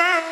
man.